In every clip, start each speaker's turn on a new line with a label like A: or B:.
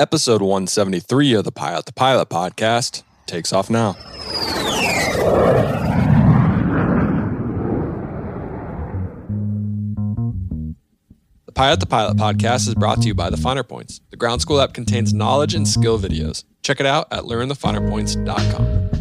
A: Episode 173 of the Pilot the Pilot podcast takes off now. The Pilot the Pilot podcast is brought to you by The Finer Points. The Ground School app contains knowledge and skill videos. Check it out at learnthefinerpoints.com.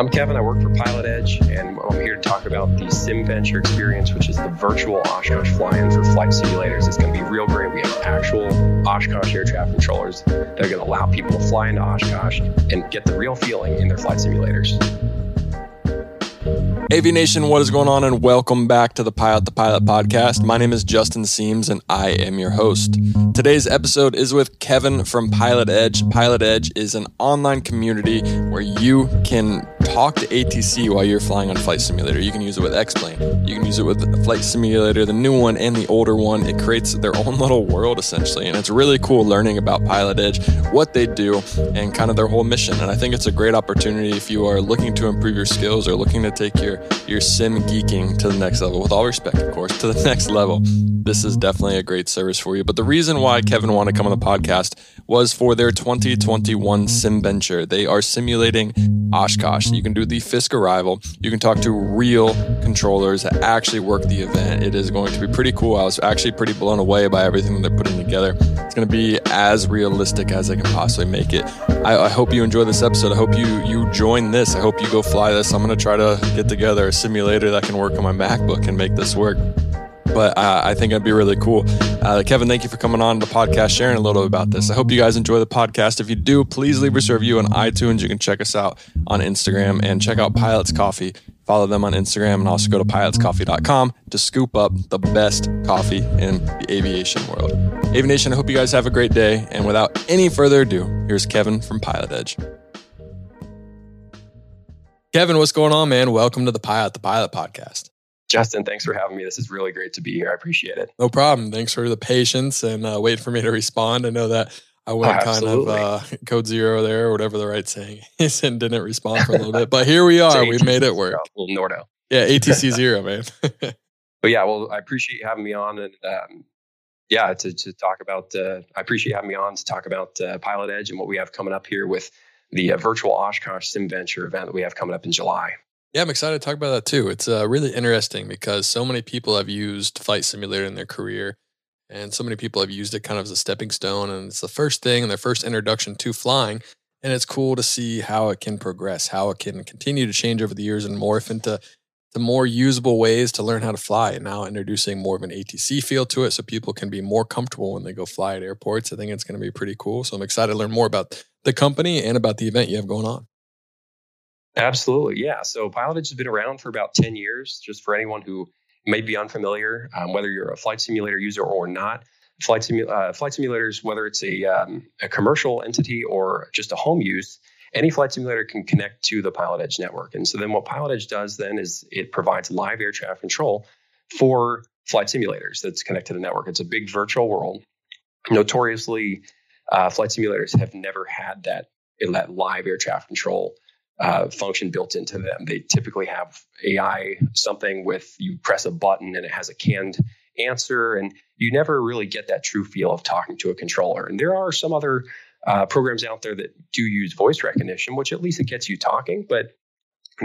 B: I'm Kevin. I work for Pilot Edge, and I'm here to talk about the Sim Venture experience, which is the virtual Oshkosh fly-in for flight simulators. It's going to be real great. We have actual Oshkosh air traffic controllers that are going to allow people to fly into Oshkosh and get the real feeling in their flight simulators.
A: AV Nation, what is going on? And welcome back to the Pilot the Pilot podcast. My name is Justin Seams and I am your host. Today's episode is with Kevin from Pilot Edge. Pilot Edge is an online community where you can talk to ATC while you're flying on Flight Simulator. You can use it with X-Plane. You can use it with Flight Simulator, the new one and the older one. It creates their own little world essentially. And it's really cool learning about Pilot Edge, what they do, and kind of their whole mission. And I think it's a great opportunity if you are looking to improve your skills or looking to take your your sim geeking to the next level, with all respect, of course, to the next level. This is definitely a great service for you. But the reason why Kevin wanted to come on the podcast was for their 2021 sim venture. They are simulating Oshkosh. You can do the Fisk arrival. You can talk to real controllers that actually work the event. It is going to be pretty cool. I was actually pretty blown away by everything they're putting together. It's going to be as realistic as I can possibly make it. I, I hope you enjoy this episode. I hope you you join this. I hope you go fly this. I'm going to try to get together a simulator that can work on my MacBook and make this work but uh, I think it'd be really cool. Uh, Kevin, thank you for coming on the podcast, sharing a little bit about this. I hope you guys enjoy the podcast. If you do, please leave us a review on iTunes. You can check us out on Instagram and check out Pilots Coffee. Follow them on Instagram and also go to pilotscoffee.com to scoop up the best coffee in the aviation world. Aviation, I hope you guys have a great day. And without any further ado, here's Kevin from Pilot Edge. Kevin, what's going on, man? Welcome to the Pilot the Pilot podcast.
B: Justin, thanks for having me. This is really great to be here. I appreciate it.
A: No problem. Thanks for the patience and uh, wait for me to respond. I know that I went oh, kind of uh, code zero there or whatever the right saying is and didn't respond for a little bit. But here we are. we made it work.
B: Little Nordo.
A: Yeah, ATC zero, man.
B: but yeah, well, I appreciate you having me on and um, yeah, to, to talk about, uh, I appreciate having me on to talk about uh, Pilot Edge and what we have coming up here with the uh, virtual Oshkosh Sim Venture event that we have coming up in July.
A: Yeah, I'm excited to talk about that too. It's uh, really interesting because so many people have used Flight Simulator in their career, and so many people have used it kind of as a stepping stone, and it's the first thing and their first introduction to flying. And it's cool to see how it can progress, how it can continue to change over the years and morph into to more usable ways to learn how to fly. And now introducing more of an ATC feel to it, so people can be more comfortable when they go fly at airports. I think it's going to be pretty cool. So I'm excited to learn more about the company and about the event you have going on.
B: Absolutely. Yeah. So Pilot Edge has been around for about 10 years, just for anyone who may be unfamiliar, um, whether you're a flight simulator user or not. Flight, simu- uh, flight simulators, whether it's a, um, a commercial entity or just a home use, any flight simulator can connect to the Pilot Edge network. And so then what Pilot Edge does then is it provides live air traffic control for flight simulators that's connected to the network. It's a big virtual world. Notoriously, uh, flight simulators have never had that, that live air traffic control uh, function built into them. They typically have AI, something with you press a button and it has a canned answer, and you never really get that true feel of talking to a controller. And there are some other uh, programs out there that do use voice recognition, which at least it gets you talking, but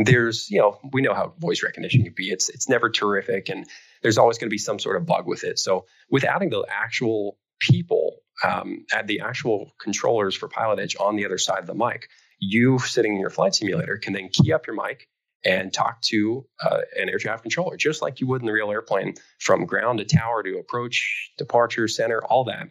B: there's you know we know how voice recognition can be it's it's never terrific and there's always going to be some sort of bug with it so with adding the actual people um, the actual controllers for pilot edge on the other side of the mic you sitting in your flight simulator can then key up your mic and talk to uh, an air traffic controller, just like you would in the real airplane, from ground to tower to approach, departure, center, all that.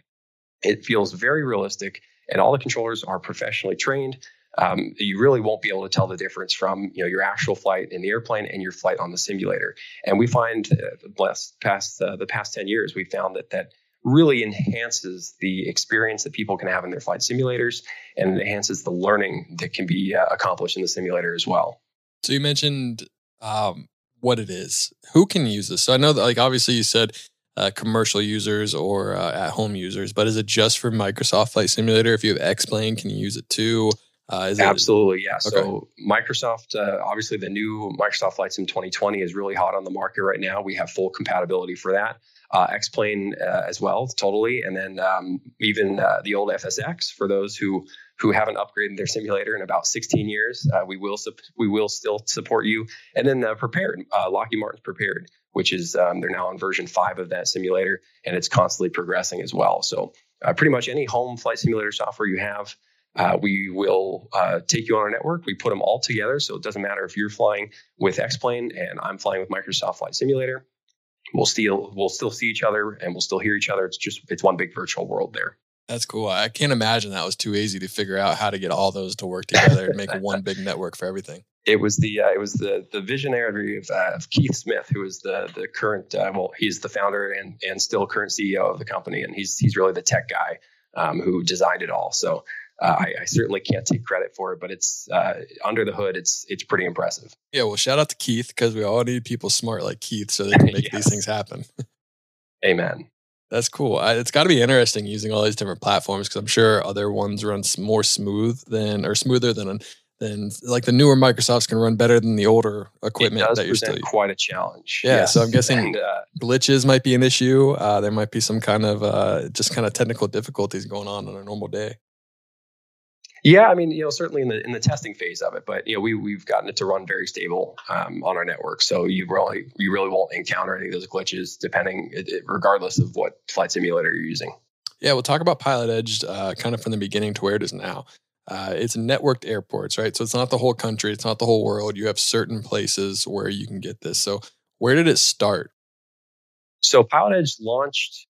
B: It feels very realistic, and all the controllers are professionally trained. Um, you really won't be able to tell the difference from you know your actual flight in the airplane and your flight on the simulator. And we find, uh, past uh, the past ten years, we found that that really enhances the experience that people can have in their flight simulators and enhances the learning that can be uh, accomplished in the simulator as well.
A: So you mentioned um, what it is. Who can use this? So I know that, like, obviously you said uh, commercial users or uh, at home users, but is it just for Microsoft Flight Simulator? If you have X Plane, can you use it too?
B: Uh, Absolutely, it, yeah. Okay. So Microsoft, uh, obviously, the new Microsoft Flight Sim 2020 is really hot on the market right now. We have full compatibility for that. Uh, X-plane uh, as well, totally, and then um, even uh, the old FSX for those who who haven't upgraded their simulator in about 16 years. Uh, we will we will still support you, and then uh, Prepar3D uh, Lockheed Martin's Prepar3D, which is um, they're now on version five of that simulator, and it's constantly progressing as well. So pretty much any home flight simulator software you have. Uh, we will uh, take you on our network. We put them all together, so it doesn't matter if you're flying with X-plane and I'm flying with Microsoft Flight Simulator we'll still we'll still see each other and we'll still hear each other. It's just it's one big virtual world there.
A: That's cool. I can't imagine that was too easy to figure out how to get all those to work together and make one big network for everything.
B: It was the uh, it was the the visionary of, uh, of Keith Smith, who is the the current uh, well he's the founder and and still current CEO of the company, and he's he's really the tech guy um, who designed it all. So uh, I, I, certainly can't take credit for it, but it's uh, under the hood. It's it's pretty impressive.
A: Yeah, well, shout out to Keith because we all need people smart like Keith so they can make yes. these things happen.
B: Amen.
A: That's cool. I, it's got to be interesting using all these different platforms because I'm sure other ones run more smooth than or smoother than than like the newer Microsofts can run better than the older equipment
B: that you're still
A: quite
B: a challenge.
A: Yeah, yes. so I'm guessing and, uh, glitches might be an issue. Uh, there might be some kind of uh, just kind of technical difficulties going on on a normal day.
B: Yeah, I mean, you know, certainly in the in the testing phase of it, but you know, we we've gotten it to run very stable um, on our network, so you really you really won't encounter any of those glitches, depending regardless of what flight simulator you're using.
A: Yeah, we'll talk about Pilot Edge uh, kind of from the beginning to where it is now. Uh, it's networked airports, right? So it's not the whole country, it's not the whole world. You have certain places where you can get this. So where did it start?
B: So Pilot Edge launched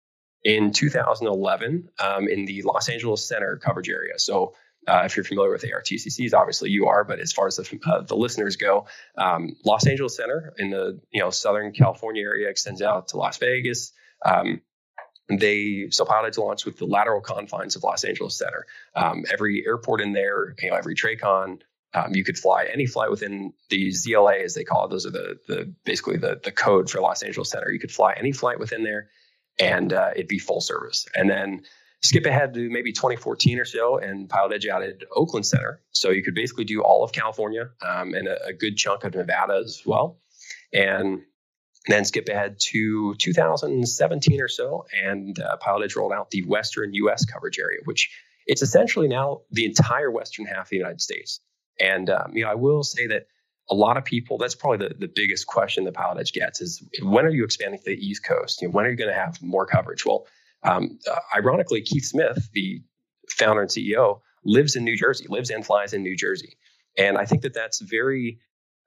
B: in 2011 um, in the Los Angeles Center coverage area. So uh, if you're familiar with ARTCCs, obviously you are, but as far as the, uh, the listeners go, um, Los Angeles Center in the you know Southern California area extends out to Las Vegas. Um, they so pilots launched with the lateral confines of Los Angeles Center. Um, every airport in there, you know, every TRACON, um, you could fly any flight within the ZLA, as they call it. Those are the the basically the the code for Los Angeles Center. You could fly any flight within there, and uh, it'd be full service. And then skip ahead to maybe 2014 or so, and Pilot Edge added Oakland Center. So you could basically do all of California um, and a, a, good chunk of Nevada as well. And then skip ahead to 2017 or so, and uh, Pilot Edge rolled out the Western U.S. coverage area, which it's essentially now the entire western half of the United States. And um, you know, I will say that a lot of people that's probably the, the biggest question that Pilot Edge gets is when are you expanding to the East Coast? You know, when are you going to have more coverage? Well, um, uh, ironically, Keith Smith, the founder and CEO, lives in New Jersey, lives and flies in New Jersey. And I think that that's very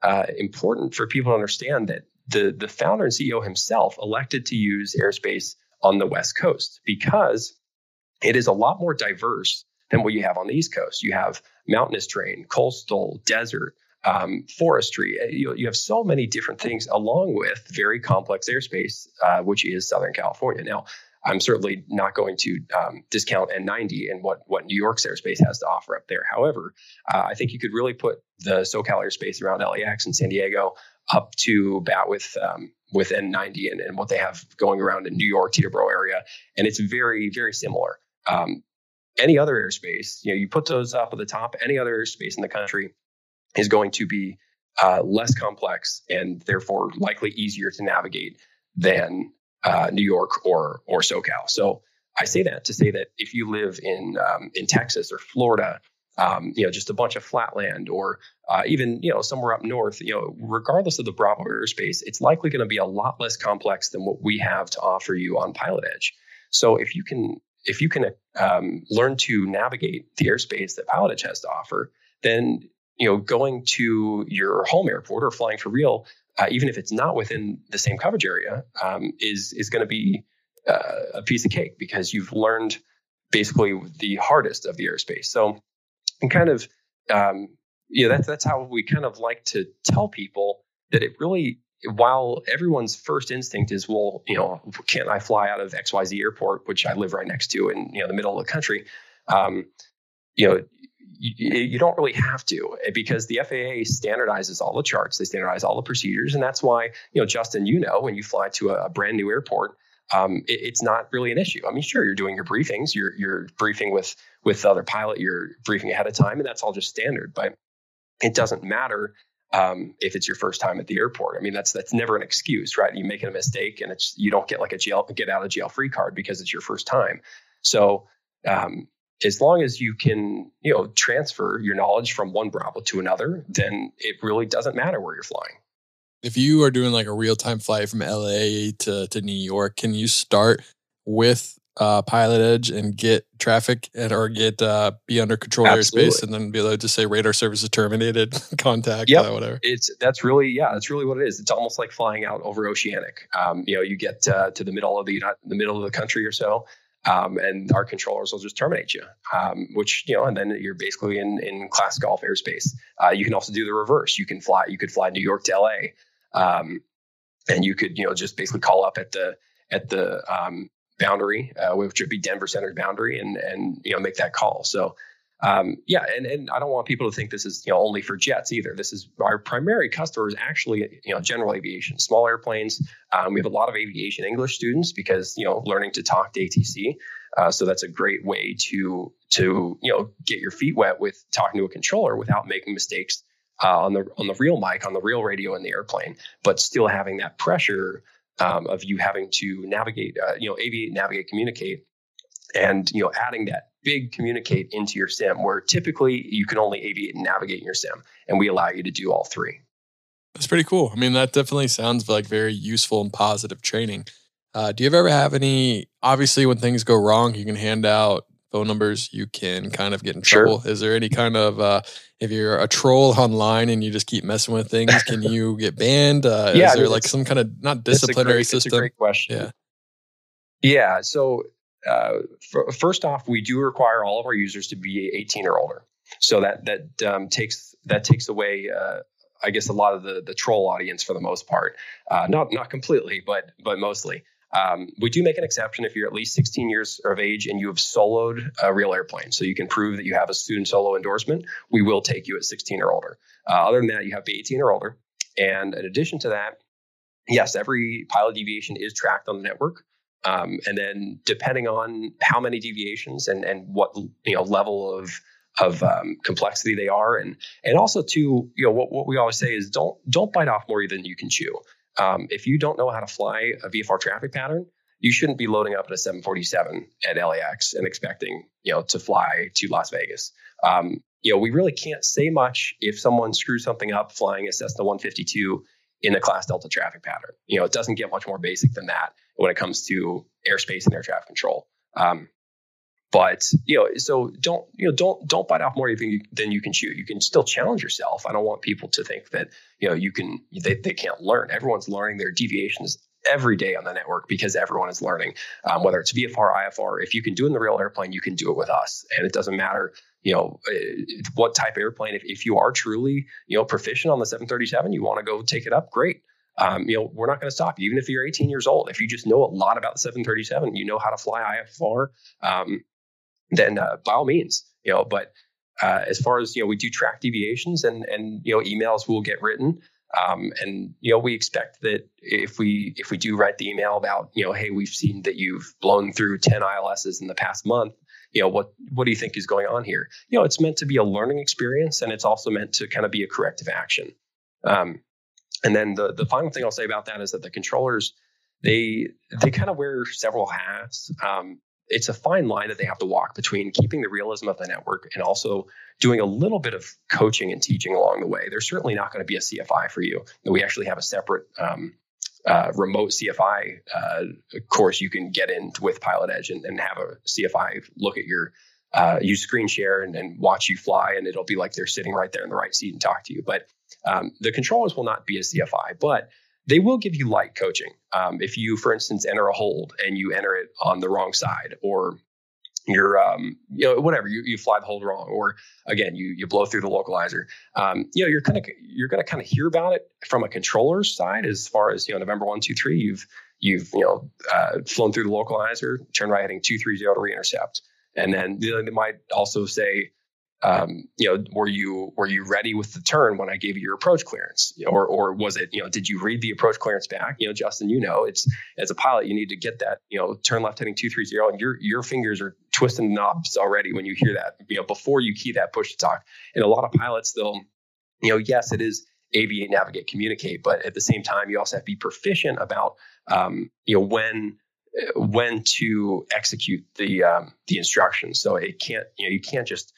B: uh, important for people to understand that the, the founder and CEO himself elected to use airspace on the West Coast because it is a lot more diverse than what you have on the East Coast. You have mountainous terrain, coastal, desert, um, forestry. Uh, you, you, have so many different things along with very complex airspace, uh, which is Southern California. Now, I'm certainly not going to um, discount N90 and what what New York's airspace has to offer up there. However, uh, I think you could really put the SoCal airspace around LAX and San Diego up to bat with um, with N90 and, and what they have going around in New York, Teterboro area, and it's very very similar. Um, any other airspace, you know, you put those up at the top. Any other airspace in the country is going to be uh, less complex and therefore likely easier to navigate than uh, New York or or SoCal. So I say that to say that if you live in um, in Texas or Florida, um, you know, just a bunch of flatland, or uh, even you know somewhere up north, you know, regardless of the Bravo airspace, it's likely going to be a lot less complex than what we have to offer you on Pilot Edge. So if you can if you can um, learn to navigate the airspace that Pilot Edge has to offer, then you know going to your home airport or flying for real uh, even if it's not within the same coverage area, um, is is going to be uh, a piece of cake because you've learned basically the hardest of the airspace. So, and kind of, um, you know, that's that's how we kind of like to tell people that it really, while everyone's first instinct is, well, you know, can't I fly out of X Y Z airport, which I live right next to in you know the middle of the country. Um, you know, you, you, don't really have to eh, because the FAA standardizes all the charts, they standardize all the procedures, and that's why you know Justin, you know, when you fly to a, a brand new airport, um, it, it's not really an issue. I mean, sure, you're doing your briefings, you're you're briefing with with the other pilot, you're briefing ahead of time, and that's all just standard. But it doesn't matter um, if it's your first time at the airport. I mean, that's that's never an excuse, right? You make a mistake and it's you don't get like a jail get out of jail free card because it's your first time. So um, as long as you can, you know, transfer your knowledge from one Bravo to another, then it really doesn't matter where you're flying.
A: If you are doing like a real time flight from LA to to New York, can you start with uh, Pilot Edge and get traffic and or get uh, be under control Absolutely. airspace and then be able to say radar service is terminated, contact,
B: yeah,
A: Uh, whatever.
B: It's that's really yeah, that's really what it is. It's almost like flying out over oceanic. Um, you know, you get uh, to the middle of the the middle of the country or so, um, and our controllers will just terminate you. Um, which you know, and then you're basically in in class golf airspace. Uh, you can also do the reverse. You can fly. You could fly New York to LA, um, and you could you know just basically call up at the at the um, boundary, uh, which would be Denver Center's boundary, and and you know make that call. So um, yeah, and and I don't want people to think this is you know only for jets either. This is our primary customer is actually you know general aviation, small airplanes. Um, we have a lot of aviation English students because you know learning to talk to ATC. Uh, so that's a great way to to you know get your feet wet with talking to a controller without making mistakes uh, on the on the real mic on the real radio in the airplane, but still having that pressure um, of you having to navigate, uh, you know, aviate, navigate, communicate, and you know, adding that big communicate into your sim, where typically you can only aviate and navigate in your sim, and we allow you to do all three.
A: That's pretty cool. I mean, that definitely sounds like very useful and positive training. Uh, do you ever have any? Obviously, when things go wrong, you can hand out phone numbers, you can kind of get in trouble. Sure. Is there any kind of uh, if you're a troll online and you just keep messing with things, can you get banned? Uh, yeah, is there like some kind of not disciplinary
B: great,
A: system?
B: It's a great question.
A: Yeah.
B: Yeah. So uh, first off, we do require all of our users to be 18 or older. So that that um, takes that takes away, uh, I guess, a lot of the the troll audience for the most part. Uh, not not completely, but but mostly. Um, we do make an exception if you're at least 16 years of age and you have soloed a real airplane. So you can prove that you have a student solo endorsement. We will take you at 16 or older. Uh, other than that, you have to be 18 or older. And in addition to that, yes, every pilot deviation is tracked on the network. Um, and then depending on how many deviations and, and what you know level of of um, complexity they are, and and also too, you know, what, what we always say is don't don't bite off more than you can chew. Um, if you don't know how to fly a VFR traffic pattern, you shouldn't be loading up at a 747 at LAX and expecting you know to fly to Las Vegas. Um, you know, we really can't say much if someone screws something up flying a Cessna 152 in a class delta traffic pattern. You know, it doesn't get much more basic than that when it comes to airspace and air traffic control. Um, but you know, so don't you know don't don't bite off more than you can chew. You can still challenge yourself. I don't want people to think that you know you can they, they can't learn. Everyone's learning their deviations every day on the network because everyone is learning. Um, whether it's VFR, IFR, if you can do it in the real airplane, you can do it with us, and it doesn't matter you know uh, what type of airplane. If if you are truly you know proficient on the 737, you want to go take it up, great. Um, you know, we're not going to stop you. Even if you're 18 years old, if you just know a lot about the 737, you know how to fly IFR, um, then uh, by all means, you know. But uh, as far as you know, we do track deviations, and and you know, emails will get written. Um, and you know, we expect that if we if we do write the email about you know, hey, we've seen that you've blown through 10 ILSs in the past month. You know, what what do you think is going on here? You know, it's meant to be a learning experience, and it's also meant to kind of be a corrective action. Um, and then the the final thing I'll say about that is that the controllers they they kind of wear several hats. Um, it's a fine line that they have to walk between keeping the realism of the network and also doing a little bit of coaching and teaching along the way. There's certainly not going to be a CFI for you. We actually have a separate um, uh, remote CFI uh, course you can get in with Pilot Edge and, and have a CFI look at your uh, use screen share and, and, watch you fly, and it'll be like they're sitting right there in the right seat and talk to you. But um, the controllers will not be a CFI, but they will give you light coaching. Um, if you, for instance, enter a hold and you enter it on the wrong side, or you're, um, you know, whatever you, you fly the hold wrong, or again, you you blow through the localizer. Um, you know, you're kind of you're going to kind of hear about it from a controller's side as far as you know, November one, two, three. You've you've you know uh, flown through the localizer, turn right heading two three zero to re-intercept, and then you know, they might also say um, you know, were you were you ready with the turn when I gave you your approach clearance, or or was it, you know, did you read the approach clearance back? You know, Justin, you know, it's as a pilot, you need to get that, you know, turn left heading two three zero, and your your fingers are twisting the knobs already when you hear that, you know, before you key that push to talk. And a lot of pilots, they'll, you know, yes, it is aviate, navigate, communicate. But at the same time, you also have to be proficient about um, you know when when to execute the um, the instructions. So it can't you know you can't just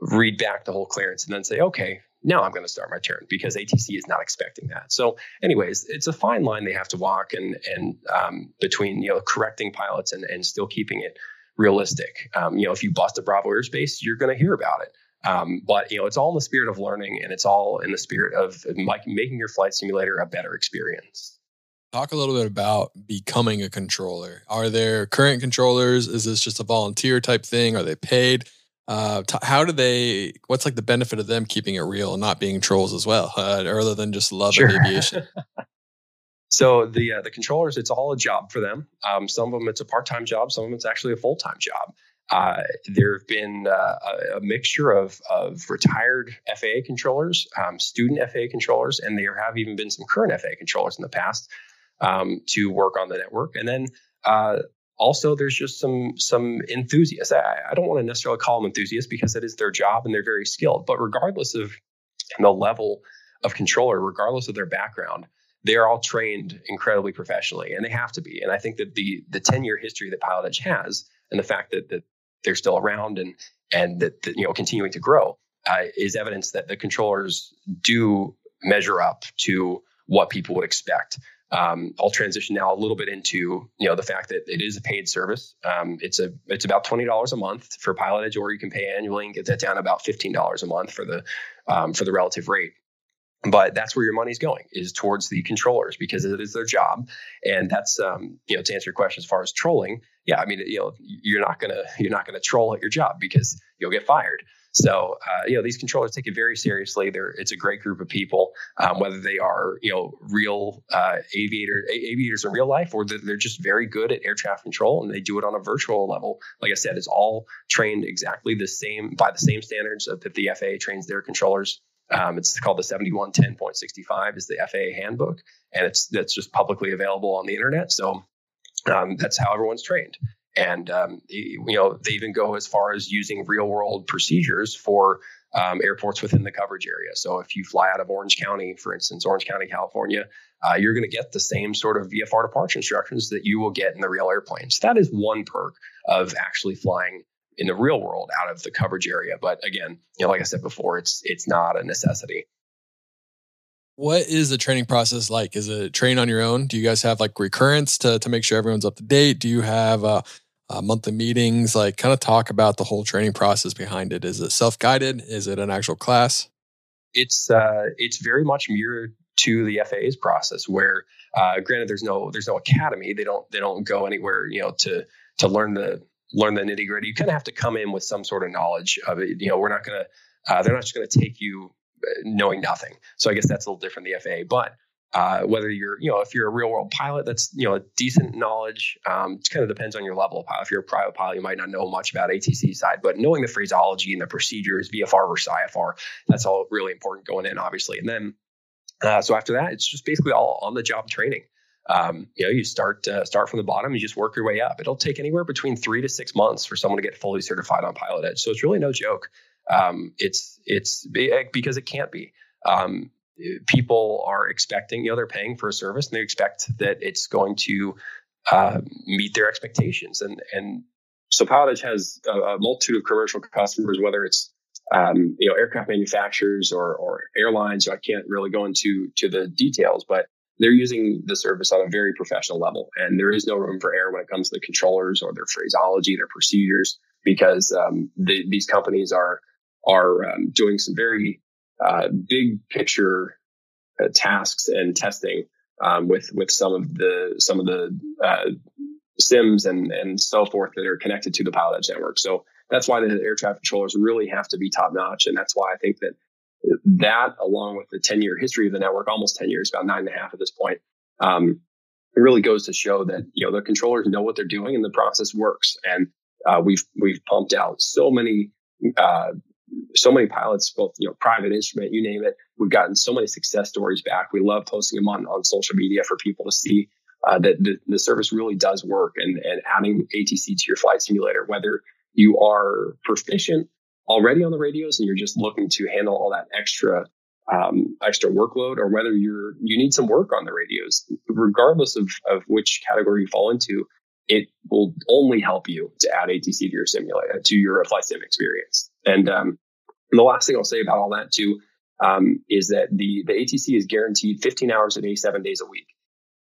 B: read back the whole clearance and then say okay now I'm going to start my turn because ATC is not expecting that. So, anyways, it's a fine line they have to walk and and um, between you know correcting pilots and and still keeping it realistic. Um, you know, if you bust a Bravo airspace, you're going to hear about it. Um, but you know, it's all in the spirit of learning, and it's all in the spirit of making your flight simulator a better experience.
A: Talk a little bit about becoming a controller. Are there current controllers? Is this just a volunteer type thing? Are they paid? Uh, t- how do they? What's like the benefit of them keeping it real and not being trolls as well, uh, other than just love sure. aviation?
B: so the uh, the controllers, it's all a job for them. Um, some of them it's a part time job. Some of them it's actually a full time job. Uh, there have been uh, a, a, mixture of, of retired FAA controllers, um, student FAA controllers, and there have even been some current FAA controllers in the past um, to work on the network. And then uh, also, there's just some some enthusiasts. I, I don't want to necessarily call them enthusiasts because it is their job and they're very skilled. But regardless of the level of controller, regardless of their background, they're all trained incredibly professionally, and they have to be. And I think that the the 10 year history that Pilot Edge has, and the fact that that they're still around and and that, that you know continuing to grow uh, is evidence that the controllers do measure up to what people would expect. Um, I'll transition now a little bit into you know the fact that it is a paid service. Um, it's a it's about twenty dollars a month for Pilot Edge, or you can pay annually and get that down about fifteen dollars a month for the um, for the relative rate. But that's where your money's going is towards the controllers because it is their job, and that's um, you know to answer your question as far as trolling. Yeah, I mean you know you're not gonna you're not gonna troll at your job because you'll get fired. So, uh, you know, these controllers take it very seriously. They're, it's a great group of people, um, whether they are, you know, real uh, aviator, aviators in real life, or they're just very good at air traffic control and they do it on a virtual level. Like I said, it's all trained exactly the same by the same standards that the FAA trains their controllers. Um, it's called the 7110.65 is the FAA handbook, and it's that's just publicly available on the internet. So um, that's how everyone's trained. And um, you know, they even go as far as using real world procedures for um, airports within the coverage area. So if you fly out of Orange County, for instance, Orange County, California, uh, you're going to get the same sort of VFR departure instructions that you will get in the real airplanes. That is one perk of actually flying in the real world out of the coverage area. But again, you know, like I said before, it's it's not a necessity.
A: What is the training process like? Is it train on your own? Do you guys have like recurrence to, to make sure everyone's up to date? Do you have uh, uh, monthly meetings? Like, kind of talk about the whole training process behind it. Is it self guided? Is it an actual class?
B: It's uh, it's very much mirrored to the FAA's process. Where, uh, granted, there's no there's no academy. They don't they don't go anywhere you know to to learn the learn the nitty gritty. You kind of have to come in with some sort of knowledge of it. You know, we're not gonna uh, they're not just gonna take you knowing nothing. So I guess that's a little different than the FAA. But uh, whether you're, you know, if you're a real world pilot, that's, you know, a decent knowledge. Um, it kind of depends on your level of pilot. If you're a private pilot, you might not know much about ATC side, but knowing the phraseology and the procedures, VFR versus IFR, that's all really important going in, obviously. And then, uh, so after that, it's just basically all on the job training. Um, you know, you start uh, start from the bottom, you just work your way up. It'll take anywhere between three to six months for someone to get fully certified on Pilot Edge. So it's really no joke. Um, it's it's because it can't be. Um, people are expecting, you know, they're paying for a service and they expect that it's going to uh, meet their expectations. And and so Pilot Edge has a, a, multitude of commercial customers, whether it's um, you know aircraft manufacturers or, or airlines. I can't really go into to the details, but they're using the service on a very professional level, and there is no room for error when it comes to the controllers or their phraseology, their procedures, because um, the, these companies are are um, doing some very uh, big picture uh, tasks and testing um, with with some of the some of the uh, sims and and so forth that are connected to the Pilot Edge network. So that's why the air traffic controllers really have to be top notch, and that's why I think that that, along with the 10 year history of the network, almost 10 years, about nine and a half at this point, um, it really goes to show that you know the controllers know what they're doing and the process works. And uh, we've we've pumped out so many uh, so many pilots, both you know, private instrument, you name it. We've gotten so many success stories back. We love posting them on, on social media for people to see uh, that the, the, service really does work. And, and adding ATC to your flight simulator, whether you are proficient already on the radios and you're just looking to handle all that extra um, extra workload or whether you're you need some work on the radios, regardless of of which category you fall into, it will only help you to add ATC to your simulator to your flight sim experience. And, um, and the last thing I'll say about all that too um, is that the the ATC is guaranteed 15 hours a day, seven days a week.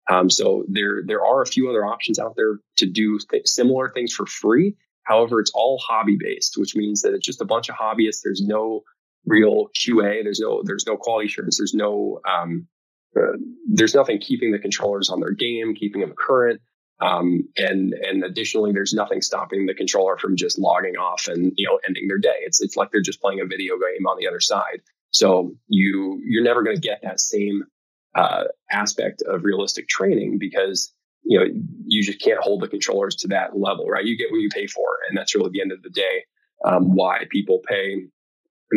B: Um, so there there are a few other options out there to do th- similar things for free. However, it's all hobby based, which means that it's just a bunch of hobbyists. There's no real QA. There's no there's no quality assurance. There's no um, uh, there's nothing keeping the controllers on their game, keeping them current. Um, and and additionally, there's nothing stopping the controller from just logging off and you know ending their day. It's it's like they're just playing a video game on the other side. So you you're never going to get that same uh, aspect of realistic training because you know you just can't hold the controllers to that level, right? You get what you pay for, and that's really the end of the day um, why people pay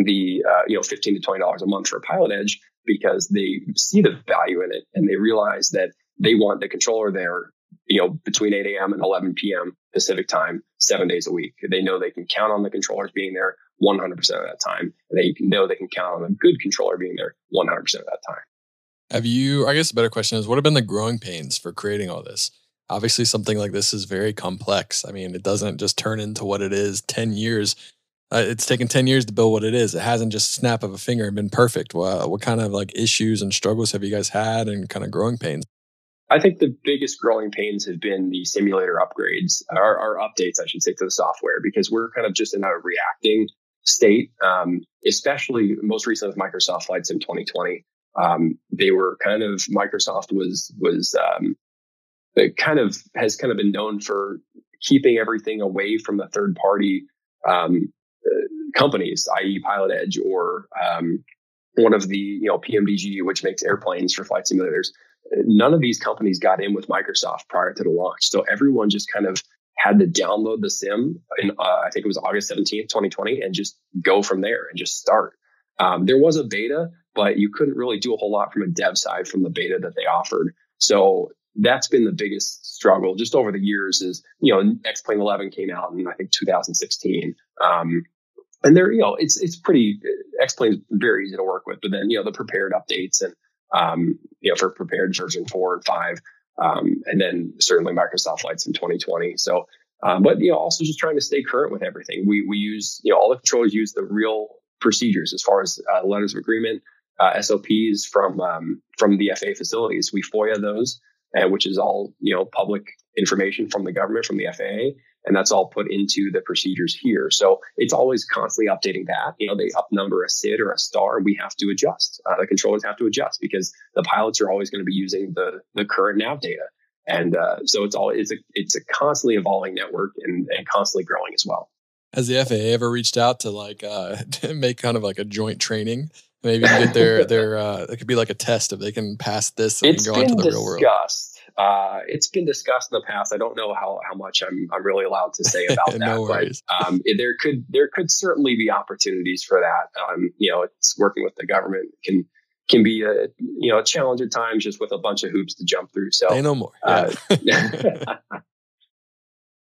B: the uh, you know fifteen to twenty dollars a month for a Pilot Edge because they see the value in it and they realize that they want the controller there you know between 8 a.m. and 11 p.m. Pacific time, seven days a week. They know they can count on the controllers being there 100% of that time, and they know they can count on a good controller being there 100% of that time.
A: Have you? I guess a better question is, what have been the growing pains for creating all this? Obviously, something like this is very complex. I mean, it doesn't just turn into what it is 10 years uh, it's taken 10 years to build what it is. It hasn't just snap of a finger and been perfect. What kind of like issues and struggles have you guys had and kind of growing pains?
B: I think the biggest growing pains have been the simulator upgrades or, or updates, I should say, to the software because we're kind of just in a reacting state, um, especially most recently with Microsoft Flight Sim 2020. Um, they were kind of Microsoft was was um, kind of has kind of been known for keeping everything away from the third party um, companies, i.e., Pilot Edge or um, one of the you know PMDG, which makes airplanes for flight simulators. None of these companies got in with Microsoft prior to the launch, so everyone just kind of had to download the sim in uh, I think it was August 17th, 2020, and just go from there and just start. Um, there was a beta, but you couldn't really do a whole lot from a dev side from the beta that they offered. So that's been the biggest struggle just over the years is, you know, X-Plane 11 came out in, I think, 2016. Um, and they're, you know, it's, it's pretty, X-Plane is very easy to work with, but then, you know, the Prepar3D updates and, um, you know, for Prepar3D version four and five, um, and then certainly Microsoft Flight Sim 2020. So, um, but, you know, also just trying to stay current with everything. We, we use, you know, all the controllers use the real procedures as far as uh, letters of agreement, uh, SOPs from, um, from the FAA facilities. We FOIA those uh, which is all you know public information from the government from the FAA, and that's all put into the procedures here. So it's always constantly updating that. You know, they upnumber a SID or a star, we have to adjust. Uh, the controllers have to adjust because the pilots are always going to be using the the current nav data, and uh, so it's all it's a it's a constantly evolving network and, and constantly growing as well.
A: Has the FAA ever reached out to like uh, to make kind of like a joint training Maybe get their their uh, it could be like a test if they can pass this and
B: it's
A: go into the real world.
B: Uh, it's been discussed in the past. I don't know how, how much I'm I'm really allowed to say about
A: no
B: that,
A: worries.
B: but um, there could there could certainly be opportunities for that. Um, you know, it's working with the government can can be a you know a challenge at times, just with a bunch of hoops to jump through. So
A: they know more. Yeah. Uh,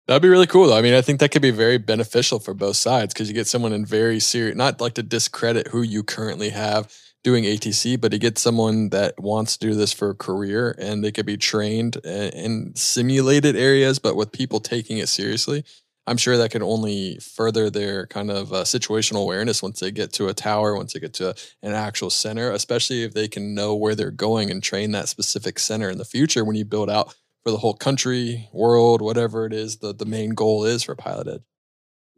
A: That'd be really cool. Though. I mean, I think that could be very beneficial for both sides because you get someone in very serious, not like to discredit who you currently have doing ATC, but to get someone that wants to do this for a career and they could be trained in simulated areas, but with people taking it seriously. I'm sure that can only further their kind of uh, situational awareness once they get to a tower, once they get to an actual center, especially if they can know where they're going and train that specific center in the future when you build out for the whole country, world, whatever it is, the, the main goal is for Pilot Edge.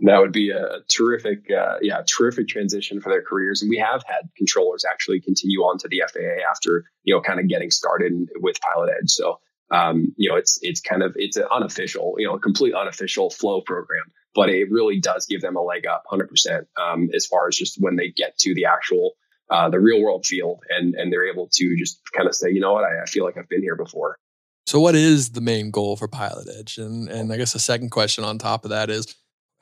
B: That would be a terrific, uh, yeah, terrific transition for their careers. And we have had controllers actually continue on to the FAA after, you know, kind of getting started with Pilot Edge. So, um, you know, it's, it's kind of, it's an unofficial, you know, complete unofficial flow program, but it really does give them a leg up 100%, um, as far as just when they get to the actual, uh, the real world field and, and they're able to just kind of say, you know what, I, I feel like I've been here before.
A: So, what is the main goal for Pilot Edge? And and I guess the second question on top of that is,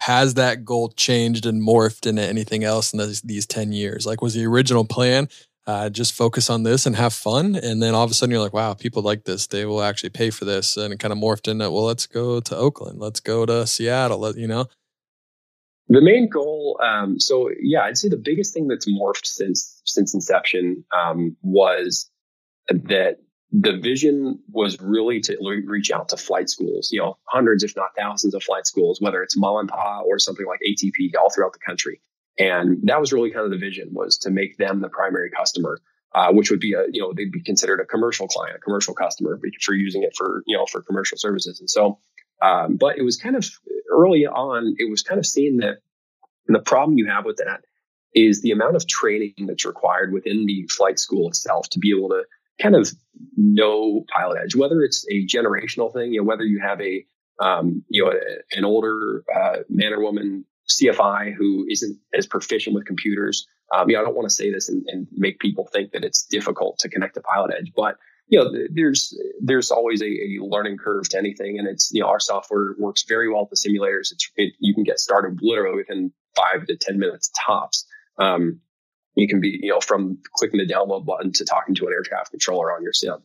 A: has that goal changed and morphed into anything else in these, these ten years? Like, was the original plan uh, just focus on this and have fun, and then all of a sudden you're like, wow, people like this, they will actually pay for this, and it kind of morphed into, well, let's go to Oakland, let's go to Seattle, let, you know.
B: The main goal, um, so yeah, I'd say the biggest thing that's morphed since since inception um, was that the vision was really to reach out to flight schools, you know, hundreds, if not thousands of flight schools, whether it's mom and pa or something like ATP all throughout the country. And that was really kind of the vision was to make them the primary customer, uh, which would be a, you know, they'd be considered a commercial client, a commercial customer for using it for, you know, for commercial services. And so, um, but it was kind of early on, it was kind of seen that the problem you have with that is the amount of training that's required within the flight school itself to be able to kind of know pilot edge, whether it's a generational thing, you know, whether you have a, um, you know, a, an older uh, man or woman CFI who isn't as proficient with computers. Um, you know, I don't want to say this and, and, make people think that it's difficult to connect to Pilot Edge, but you know, there's there's always a, a, learning curve to anything, and it's you know our software works very well with the simulators. It's it, you can get started literally within five to ten minutes tops. Um, you can be, you know, from clicking the download button to talking to an air traffic controller on your sim.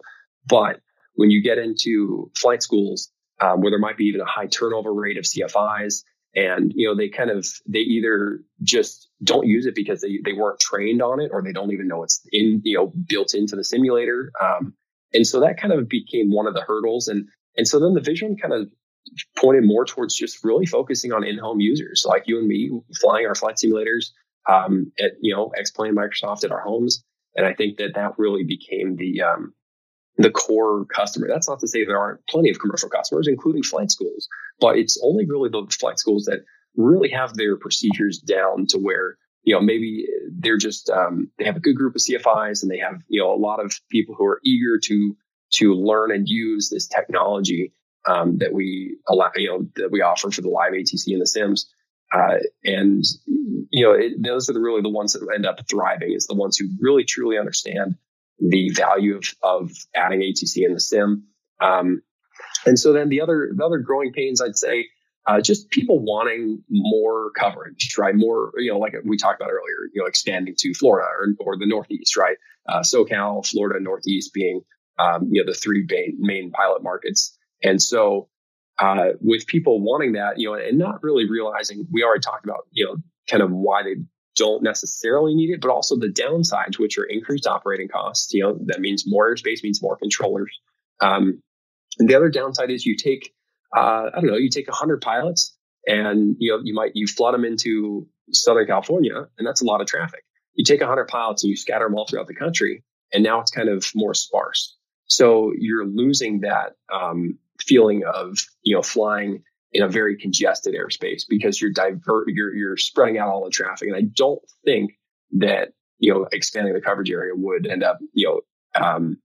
B: But when you get into flight schools, um, where there might be even a high turnover rate of CFIs, and you know they kind of they either just don't use it because they, they weren't trained on it, or they don't even know it's in you know built into the simulator. Um, and so that kind of became one of the hurdles, and and so then the vision kind of pointed more towards just really focusing on in-home users like you and me flying our flight simulators um, at you know X-Plane Microsoft at our homes, and I think that that really became the um, the core customer. That's not to say there aren't plenty of commercial customers, including flight schools, but it's only really the flight schools that really have their procedures down to where you know maybe they're just um, they have a good group of CFIs and they have you know a lot of people who are eager to to learn and use this technology um, that we allow you know that we offer for the live ATC and the Sims. Uh, and you know, it, those are the, really the ones that end up thriving is the ones who really truly understand the value of, of adding ATC in the sim. Um, and so then the other, the other growing pains, I'd say, uh, just people wanting more coverage, right? More, you know, like we talked about earlier, you know, expanding to Florida or, or the Northeast, right? Uh, SoCal, Florida, Northeast being, um, you know, the three main, main pilot markets. And so, uh, with people wanting that, you know, and not really realizing we already talked about, you know, kind of why they don't necessarily need it, but also the downsides, which are increased operating costs. You know, that means more airspace means more controllers. Um, and the other downside is you take, uh, I don't know, you take 100 pilots and you know you might you flood them into Southern California, and that's a lot of traffic. You take 100 pilots and you scatter them all throughout the country, and now it's kind of more sparse. So you're losing that um, feeling of you know flying in a very congested airspace because you're divert you're you're spreading out all the traffic. And I don't think that you know expanding the coverage area would end up you know um,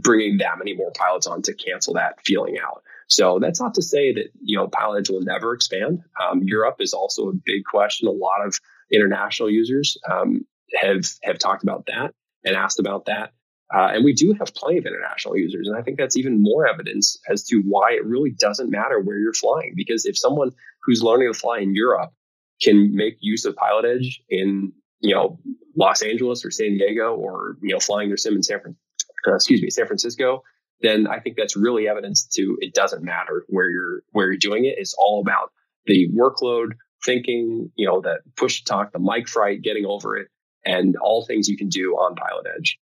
B: bringing that many more pilots on to cancel that feeling out. So that's not to say that you know Pilot Edge will never expand. Um, Europe is also a big question. A lot of international users um, have have talked about that and asked about that. Uh, and we do have plenty of international users. And I think that's even more evidence as to why it really doesn't matter where you're flying. Because if someone who's learning to fly in Europe can make use of Pilot Edge in, you know, Los Angeles or San Diego or, you know, flying their sim in San, uh, excuse me, San Francisco, then I think that's really evidence to it doesn't matter where you're, where you're doing it. It's all about the workload, thinking, you know, that push to talk, the mic fright, getting over it, and all things you can do on Pilot Edge.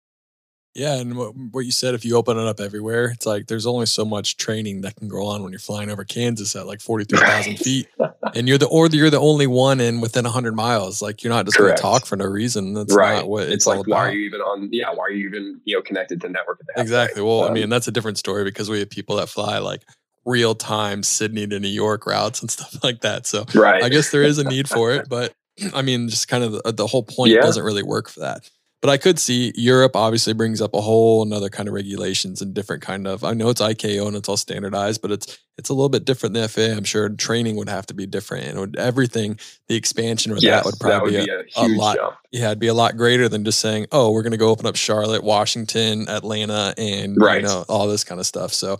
A: Yeah, and what, what you said, if you open it up everywhere, it's like there's only so much training that can go on when you're flying over Kansas at like forty three thousand right. feet, and you're the or you're the only one in within hundred miles. Like you're not just going to talk for no reason. That's right. not what it's,
B: it's like. Why are you even on? Yeah, why are you even you know connected to network?
A: Exactly. Well, um, I mean that's a different story because we have people that fly like real time Sydney to New York routes and stuff like that. So right. I guess there is a need for it, but I mean, just kind of the, the whole point yeah. doesn't really work for that. But I could see Europe obviously brings up a whole another kind of regulations and different kind of. I know it's ICAO and it's all standardized, but it's it's a little bit different than FAA. I'm sure training would have to be different, and would, everything the expansion with yes, that would probably that would be, a, a, a lot. Jump. Yeah, it'd be a lot greater than just saying, "Oh, we're going to go open up Charlotte, Washington, Atlanta, and right. you know all this kind of stuff." So,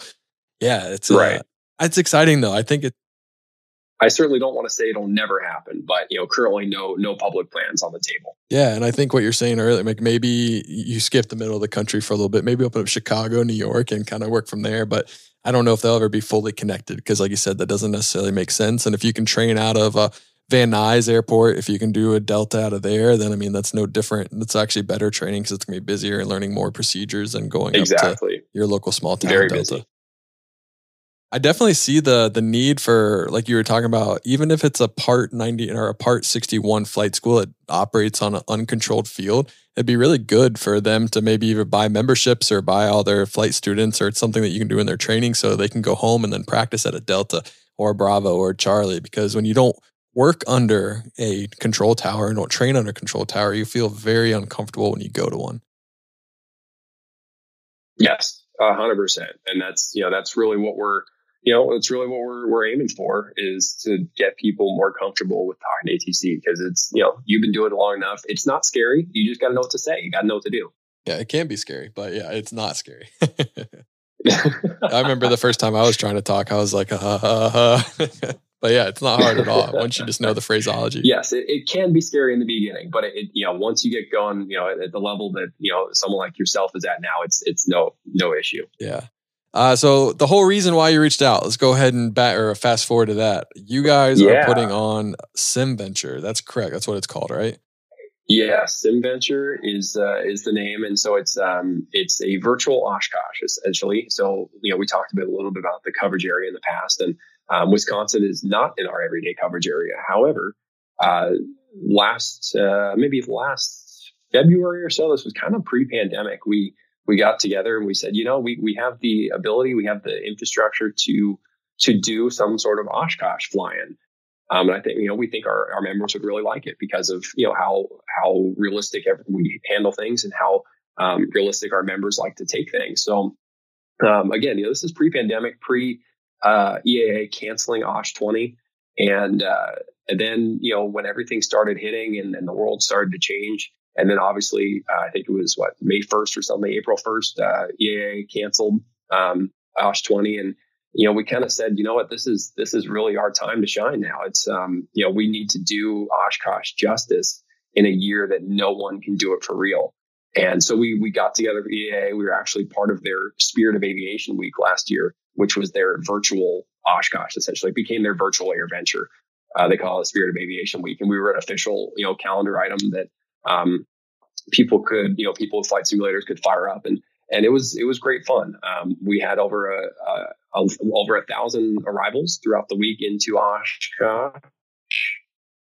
A: yeah, it's uh, right. Uh, it's exciting though. I think it,
B: I certainly don't want to say it'll never happen, but you know, currently no no public plans on the table.
A: Yeah, and I think what you're saying earlier, like maybe you skip the middle of the country for a little bit, maybe open up Chicago, New York, and kind of work from there. But I don't know if they'll ever be fully connected because, like you said, that doesn't necessarily make sense. And if you can train out of a Van Nuys Airport, if you can do a Delta out of there, then I mean that's no different. It's actually better training because it's gonna be busier and learning more procedures and going exactly. up to your local small town Very Delta. Busy. I definitely see the the need for like you were talking about, even if it's a part 90 or a part 61 flight school it operates on an uncontrolled field, it'd be really good for them to maybe either buy memberships or buy all their flight students or it's something that you can do in their training so they can go home and then practice at a Delta or Bravo or Charlie. Because when you don't work under a control tower and don't train under a control tower, you feel very uncomfortable when you go to one.
B: Yes, hundred percent. And that's, you know, that's really what we're, you know, it's really what we're, we're aiming for is to get people more comfortable with talking ATC because it's, you know, you've been doing it long enough. It's not scary. You just got to know what to say. You got to know what to do.
A: Yeah, it can be scary, but yeah, it's not scary. I remember the first time I was trying to talk, I was like, uh, uh, uh. But yeah, it's not hard at all once you just know the phraseology.
B: Yes, it, it can be scary in the beginning, but it, it, you know once you get going, you know at, the level that you know someone like yourself is at now, it's it's no no issue.
A: Yeah. Uh, so the whole reason why you reached out, let's go ahead and bat or fast forward to that. You guys yeah. are putting on SimVenture. That's correct. That's what it's called, right?
B: Yeah, SimVenture is uh, is the name, and so it's um, it's a virtual Oshkosh essentially. So you know we talked a bit a little bit about the coverage area in the past, and um, Wisconsin is not in our everyday coverage area. However, uh, last uh, maybe last February or so, this was kind of pre-pandemic. We we got together and we said, you know, we we have the ability, we have the infrastructure to to do some sort of Oshkosh flying. Um, and I think you know we think our, our members would really like it because of you know how how realistic we handle things and how um, realistic our members like to take things. So um, again, you know, this is pre-pandemic, pre uh, EAA canceling OSH 20. And, uh, and then, you know, when everything started hitting and, and the world started to change, and then obviously, uh, I think it was what, May 1st or something, April 1st, uh, EAA canceled um, OSH 20. And, you know, we kind of said, you know what, this is, this is really our time to shine now. It's, um, you know, we need to do Oshkosh justice in a year that no one can do it for real. And so we we got together with EAA. We were actually part of their Spirit of Aviation Week last year, which was their virtual Oshkosh. Essentially, it became their virtual air venture. Uh, they call it Spirit of Aviation Week, and we were an official you know calendar item that um, people could you know people with flight simulators could fire up and and it was it was great fun. Um, we had over a, a, a, over a thousand arrivals throughout the week into Oshkosh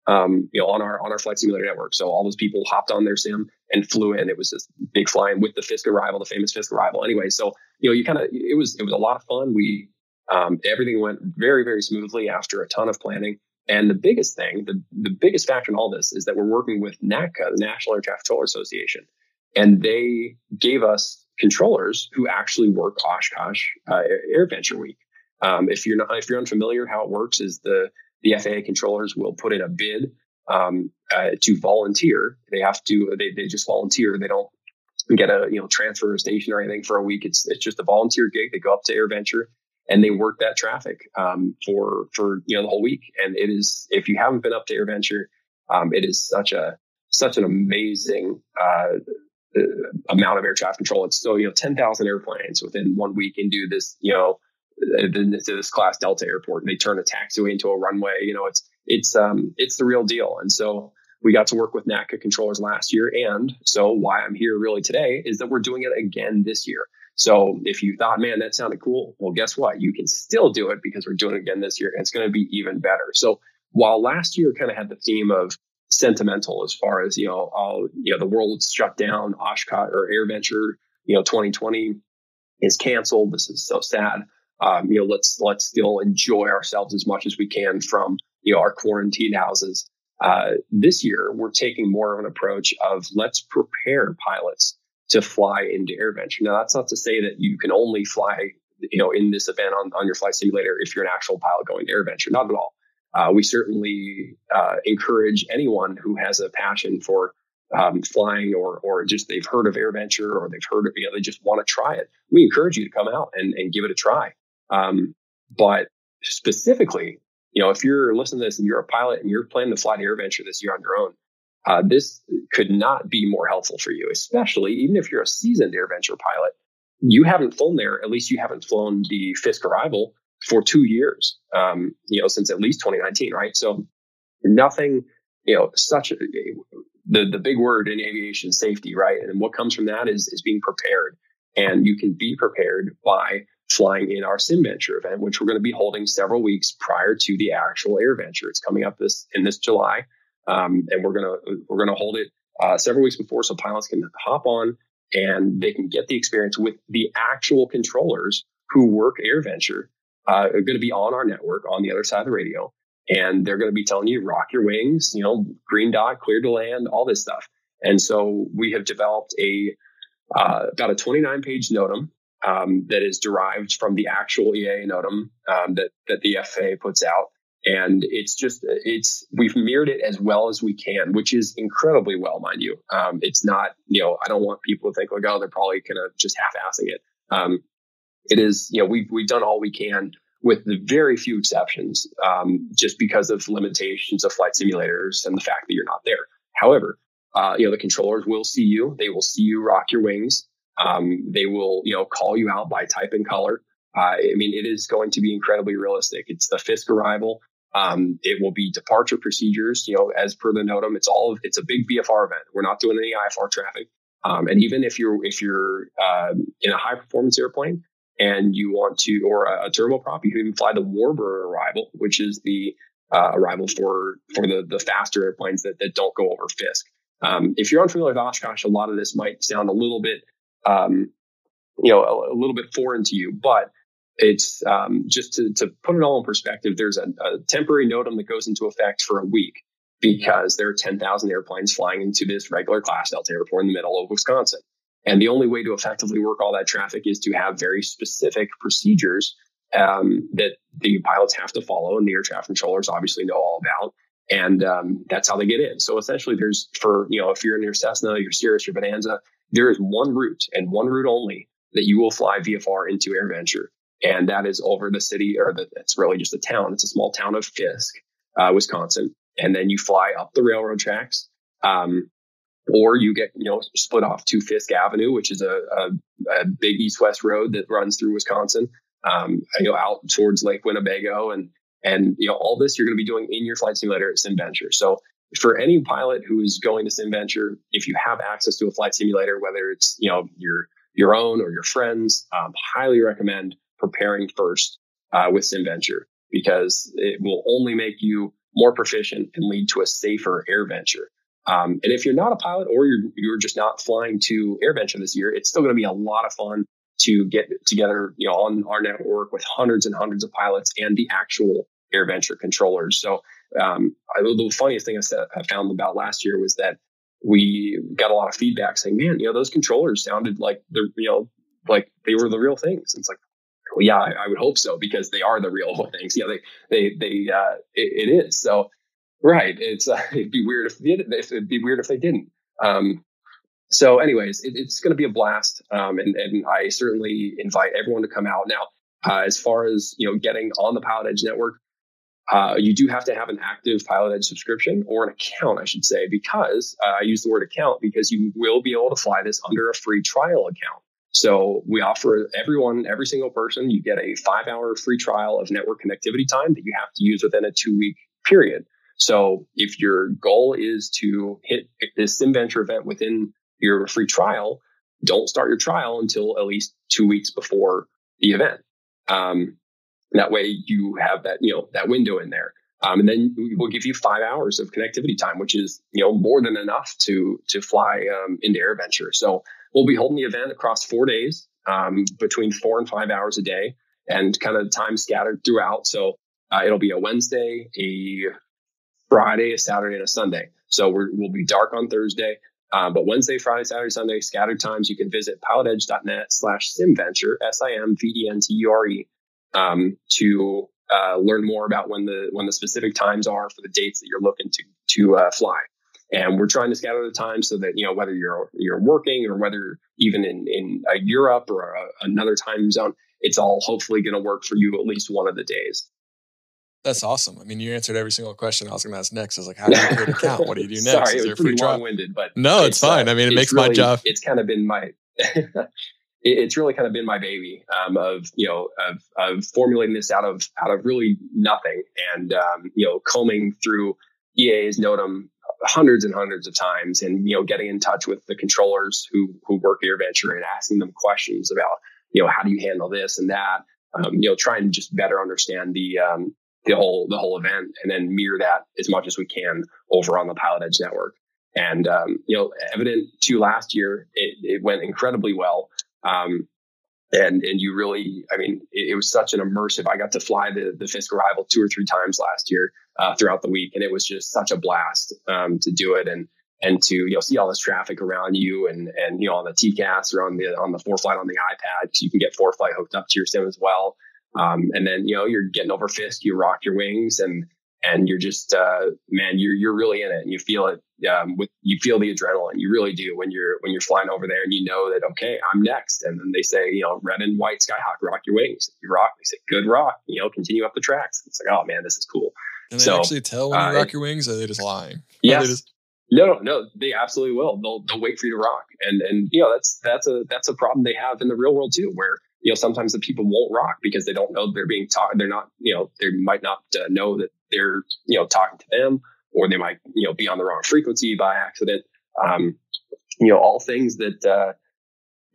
B: um, you know, on our on our flight simulator network. So all those people hopped on their sim and flew in. It was this big flying with the Fisk arrival, the famous Fisk arrival. Anyway, so you know, you kind of it was it was a lot of fun. We um, everything went very very smoothly after a ton of planning. And the biggest thing, the the biggest factor in all this is that we're working with NATCA, the National Air Traffic Controller Association, and they gave us controllers who actually work Oshkosh uh, AirVenture Week. Um, if you're not if you're unfamiliar, how it works is the the FAA controllers will put in a bid um, uh, to volunteer. They have to, they, they just volunteer. They don't get a, you know, transfer station or anything for a week. It's, it's just a volunteer gig. They go up to AirVenture and they work that traffic um, for, for, you know, the whole week. And it is, if you haven't been up to AirVenture, um, it is such a, such an amazing, uh, uh amount of air traffic control. It's so, you know, 10,000 airplanes within one week do this, you know, to this class Delta airport. and They turn a taxiway into a runway. You know, it's it's um it's the real deal. And so we got to work with NATCA controllers last year. And so why I'm here really today is that we're doing it again this year. So if you thought, man, that sounded cool, well, guess what? You can still do it because we're doing it again this year and it's going to be even better. So while last year kind of had the theme of sentimental as far as, you know, all, you know, the world's shut down, Oshkosh or AirVenture, you know, 2020 is canceled. This is so sad um, you know, let's let's still enjoy ourselves as much as we can from you know our quarantine houses. Uh, this year, we're taking more of an approach of let's prepare pilots to fly into AirVenture. Now, that's not to say that you can only fly, you know, in this event on, on your flight simulator if you're an actual pilot going to AirVenture. Not at all. Uh, we certainly uh, encourage anyone who has a passion for um, flying or or just they've heard of AirVenture or they've heard of you know they just want to try it. We encourage you to come out and, and give it a try. Um, but specifically, you know, if you're listening to this and you're a pilot and you're planning to fly to AirVenture this year on your own, uh, this could not be more helpful for you, especially even if you're a seasoned AirVenture pilot. You haven't flown there, at least you haven't flown the Fisk arrival for two years, um, you know, since at least 2019, right? So nothing, you know, such a, the, the big word in aviation safety, right? And what comes from that is, is being prepared. And you can be prepared by flying in our SimVenture event, which we're going to be holding several weeks prior to the actual AirVenture. It's coming up this in this July, um, and we're gonna we're gonna hold it uh, several weeks before, so pilots can hop on and they can get the experience with the actual controllers who work AirVenture. Uh, are going to be on our network on the other side of the radio, and they're going to be telling you rock your wings, you know, green dot, clear to land, all this stuff. And so we have developed a uh, about a 29 page NOTAM um, that is derived from the actual EA NOTAM um, that that the FAA puts out, and it's just it's we've mirrored it as well as we can, which is incredibly well, mind you. Um, it's not you know I don't want people to think like oh they're probably kind of just half-assing it. Um, it is you know we've we've done all we can with the very few exceptions, um, just because of limitations of flight simulators and the fact that you're not there. However, uh, you know the controllers will see you; they will see you rock your wings. Um, they will, you know, call you out by type and color. Uh, I mean, it is going to be incredibly realistic. It's the Fisk arrival. Um, it will be departure procedures, you know, as per the NOTAM. It's all, it's a big VFR event. We're not doing any IFR traffic. Um, and even if you're, if you're, um, in a high performance airplane and you want to, or a, a turboprop, you can even fly the Warbird arrival, which is the, uh, arrival for, for the, the faster airplanes that, that don't go over Fisk. Um, if you're unfamiliar with Oshkosh, a lot of this might sound a little bit um, you know, a, a, little bit foreign to you, but it's um, just to, to, put it all in perspective. There's a, a temporary NOTAM that goes into effect for a week because there are 10,000 airplanes flying into this regular class Delta airport in the middle of Wisconsin. And the only way to effectively work all that traffic is to have very specific procedures um, that the pilots have to follow, and the air traffic controllers obviously know all about. And um, that's how they get in. So essentially, there's for you know if you're in your Cessna, your Cirrus, your Bonanza, there is one route and one route only that you will fly VFR into AirVenture. And that is over the city, or the, it's really just a town. It's a small town of Fisk, uh, Wisconsin. And then you fly up the railroad tracks. Um, or you get, you know, split off to Fisk Avenue, which is a, a, a big east-west road that runs through Wisconsin, um, you know, out towards Lake Winnebago. And, and, you know, all this you're going to be doing in your flight simulator at SimVenture. So for any pilot who is going to SimVenture, if you have access to a flight simulator, whether it's you know your your own or your friends, um, highly recommend preparing first uh, with SimVenture because it will only make you more proficient and lead to a safer AirVenture. Um, and if you're not a pilot or you're you're just not flying to AirVenture this year, it's still going to be a lot of fun to get together, you know, on our network with hundreds and hundreds of pilots and the actual AirVenture controllers. So um, I, the funniest thing I, said, I found about last year was that we got a lot of feedback saying, man, you know, those controllers sounded like they're, you know, like they were the real things. And it's like, well, yeah, I, I, would hope so because they are the real things. Yeah, they, they, they, uh, it, it is. So, right. It's, uh, it'd be weird if, if it'd be weird if they didn't. Um, so anyways, it, it's going to be a blast. Um, and, and I certainly invite everyone to come out now. Uh, as far as, you know, getting on the Pilot Edge network, uh, you do have to have an active Pilot Edge subscription or an account, I should say, because uh, I use the word account because you will be able to fly this under a free trial account. So we offer everyone, every single person, you get a five hour free trial of network connectivity time that you have to use within a two week period. So if your goal is to hit this SimVenture event within your free trial, don't start your trial until at least two weeks before the event. Um, that way you have that, you know, that window in there. Um, and then we'll give you five hours of connectivity time, which is, you know, more than enough to, to fly, um, into AirVenture. So we'll be holding the event across four days, um, between four and five hours a day and kind of time scattered throughout. So, uh, it'll be a Wednesday, a Friday, a Saturday, and a Sunday. So we will be dark on Thursday. Uh, but Wednesday, Friday, Saturday, Sunday, scattered times, you can visit pilotedge.net slash simventure, S-I-M-V-E-N-T-U-R-E, um, to uh, learn more about when the when the specific times are for the dates that you're looking to to uh, fly. And we're trying to scatter the time so that you know whether you're you're working or whether even in in Europe or a, another time zone, it's all hopefully going to work for you at least one of the days.
A: That's awesome. I mean, you answered every single question I was going to ask next. I was like, how do you create an account? What do you do next?
B: Sorry, Is it was pretty long-winded, but
A: no, it's, it's fine. Uh, I mean, it makes really, my job.
B: It's kind of been my it's really kind of been my baby um, of you know of, of formulating this out of out of really nothing and um, you know combing through EAs NOTAM hundreds and hundreds of times and, you know, getting in touch with the controllers who, who work your AirVenture and asking them questions about, you know, how do you handle this and that? Um, you know, trying to just better understand the, um, the whole, the whole event and then mirror that as much as we can over on the Pilot Edge network. And, um, you know, evident to last year, it, it went incredibly well. Um, and and you really i mean it, it, was such an immersive i got to fly the the fisk arrival two or three times last year uh, throughout the week and it was just such a blast um, to do it and and to you know see all this traffic around you and and you know on the TCAS or on the on the ForeFlight on the ipad you can get ForeFlight hooked up to your sim as well. Um, and then you know you're getting over fisk you rock your wings and and you're just uh, man you're you're really in it. And you feel it um, with you feel the adrenaline. You really do when you're when you're flying over there and you know that okay I'm next. And then they say you know red and white skyhawk rock your wings. You rock. They say good rock. You know continue up the tracks. It's like oh man this is cool
A: and they so, actually tell when you uh, rock your wings or are they just lying
B: yes just- no, no, they absolutely will. They'll they'll wait for you to rock, and and you know that's that's a that's a problem they have in the real world too, where you know sometimes the people won't rock because they don't know they're being taught. They're not you know they might not uh, know that they're you know talking to them or they might you know be on the wrong frequency by accident um, you know all things that uh,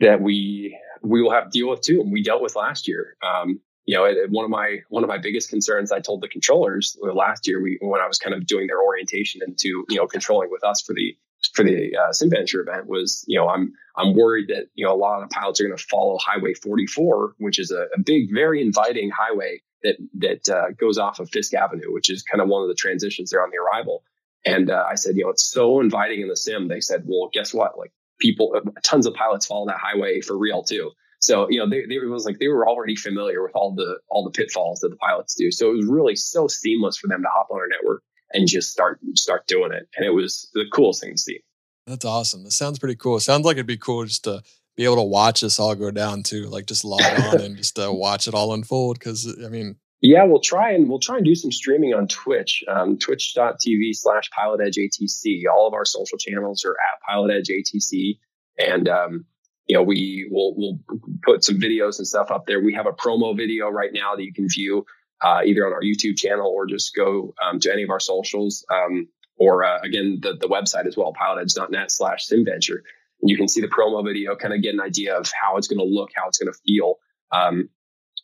B: that we we will have to deal with too and we dealt with last year um, you know it, one of my one of my biggest concerns i told the controllers last year we when i was kind of doing their orientation into you know controlling with us for the for the uh, SimVenture event was, you know, I'm I'm worried that you know a lot of the pilots are going to follow Highway 44, which is a, a big, very inviting highway that that uh, goes off of Fisk Avenue, which is kind of one of the transitions there on the arrival. And uh, I said, you know, it's so inviting in the sim. They said, well, guess what? Like people, uh, tons of pilots follow that highway for real too. So you know, they, they was like they were already familiar with all the all the pitfalls that the pilots do. So it was really so seamless for them to hop on our network and just start start doing it. And it was the coolest thing to see.
A: That's awesome. That sounds pretty cool. It sounds like it'd be cool just to be able to watch this all go down too, like just log on and just uh, watch it all unfold. Because I mean,
B: yeah, we'll try and we'll try and do some streaming on Twitch, um, twitch.tv slash Pilot Edge ATC. All of our social channels are at Pilot Edge ATC, and um, you know we will we'll put some videos and stuff up there. We have a promo video right now that you can view uh, either on our YouTube channel or just go um, to any of our socials. Um, or uh, again, the, the website as well, pilotedge.net slash simventure. And you can see the promo video, kind of get an idea of how it's going to look, how it's going to feel. Um,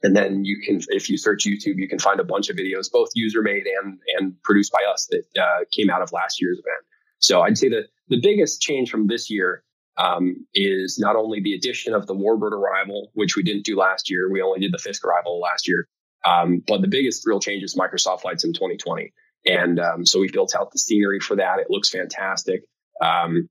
B: and then you can, if you search YouTube, you can find a bunch of videos, both user made and, and produced by us that uh, came out of last year's event. So I'd say that the biggest change from this year um, is not only the addition of the Warbird arrival, which we didn't do last year. We only did the Fisk arrival last year. Um, but the biggest real change is Microsoft Flight Sim 2020. And um, so we built out the scenery for that. It looks fantastic. Um,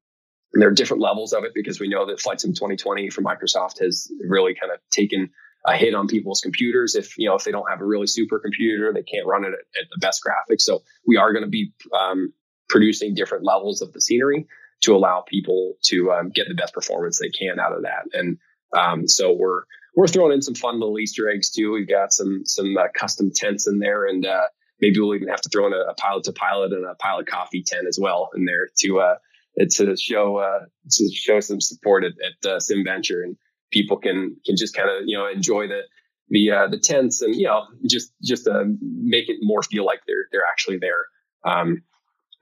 B: there are different levels of it because we know that Flight Sim 2020 from Microsoft has really kind of taken a hit on people's computers. If you know if they don't have a really super computer, they can't run it at, at the best graphics. So we are going to be um, producing different levels of the scenery to allow people to um, get the best performance they can out of that. And um, so we're we're throwing in some fun little Easter eggs too. We've got some some uh, custom tents in there and uh, maybe we'll even have to throw in a, a, pilot to pilot and a pilot coffee tent as well in there to uh, to show uh, to show some support at, at uh, SimVenture and people can can just kind of you know enjoy the the uh, the tents and you know just just make it more feel like they're they're actually there. Um,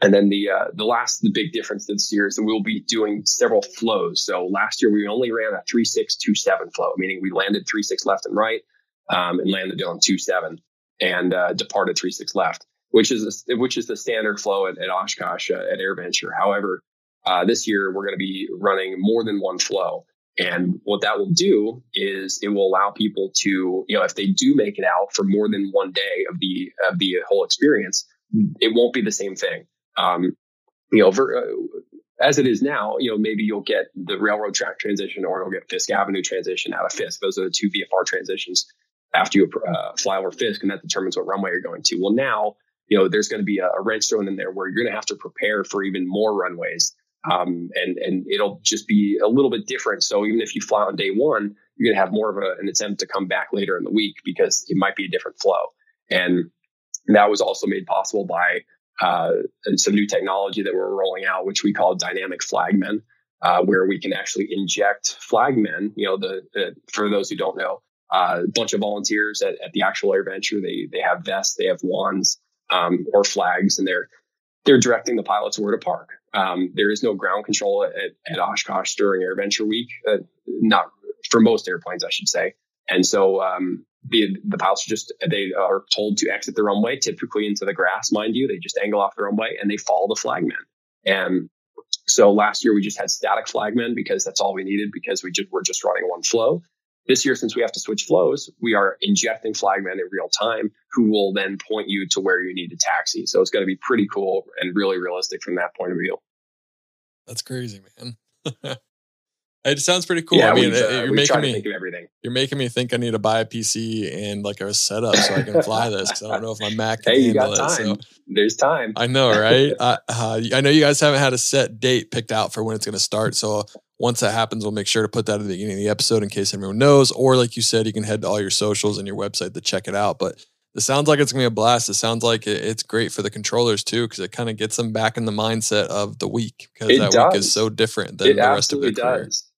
B: and then the uh, the last the big difference this year is that we'll be doing several flows. So last year we only ran a three six two seven flow, meaning we landed three six left and right, um, and landed on two seven and uh, departed three six left, which is a, which is the standard flow at, at Oshkosh uh, at AirVenture. However, uh, this year we're going to be running more than one flow. And what that will do is it will allow people to, you know, if they do make it out for more than one day of the of the whole experience, it won't be the same thing. Um, you know, ver, uh, as it is now, you know, maybe you'll get the railroad track transition or you'll get Fisk Avenue transition out of Fisk. Those are the two VFR transitions after you uh, fly over Fisk, and that determines what runway you're going to. Well, now you know there's going to be a, a wrench thrown in there where you're going to have to prepare for even more runways, um, and and it'll just be a little bit different. So even if you fly on day one, you're going to have more of a, an attempt to come back later in the week because it might be a different flow, and that was also made possible by uh, some new technology that we're rolling out, which we call dynamic flagmen. Uh, where we can actually inject flagmen, you know, the, the for those who don't know, uh, a bunch of volunteers at, at the actual AirVenture. They they have vests, they have wands um, or flags, and they're they're directing the pilots where to park. Um, there is no ground control at, at Oshkosh during AirVenture Week, uh, not for most airplanes, I should say. And so um, the the pilots are just they are told to exit the runway, typically into the grass, mind you. They just angle off the runway and they follow the flagman. And so last year we just had static flagmen because that's all we needed because we just were just running one flow. This year, since we have to switch flows, we are injecting flagmen in real time who will then point you to where you need to taxi. So it's going to be pretty cool and really realistic from that point of view.
A: That's crazy, man. It sounds pretty cool.
B: Yeah,
A: I mean,
B: uh,
A: you're making me
B: think of everything.
A: You're making me think I need to buy a PC and like a setup so I can fly this because I don't know if my Mac can
B: hey, you
A: handle it. So.
B: There's time.
A: I know, right? uh, uh, I know you guys haven't had a set date picked out for when it's going to start. So once that happens, we'll make sure to put that at the beginning of the episode in case everyone knows. Or like you said, you can head to all your socials and your website to check it out. But it sounds like it's gonna be a blast. It sounds like it's great for the controllers too, because it kind of gets them back in the mindset of the week because that
B: does.
A: week is so different than
B: it
A: the rest of career.
B: Does.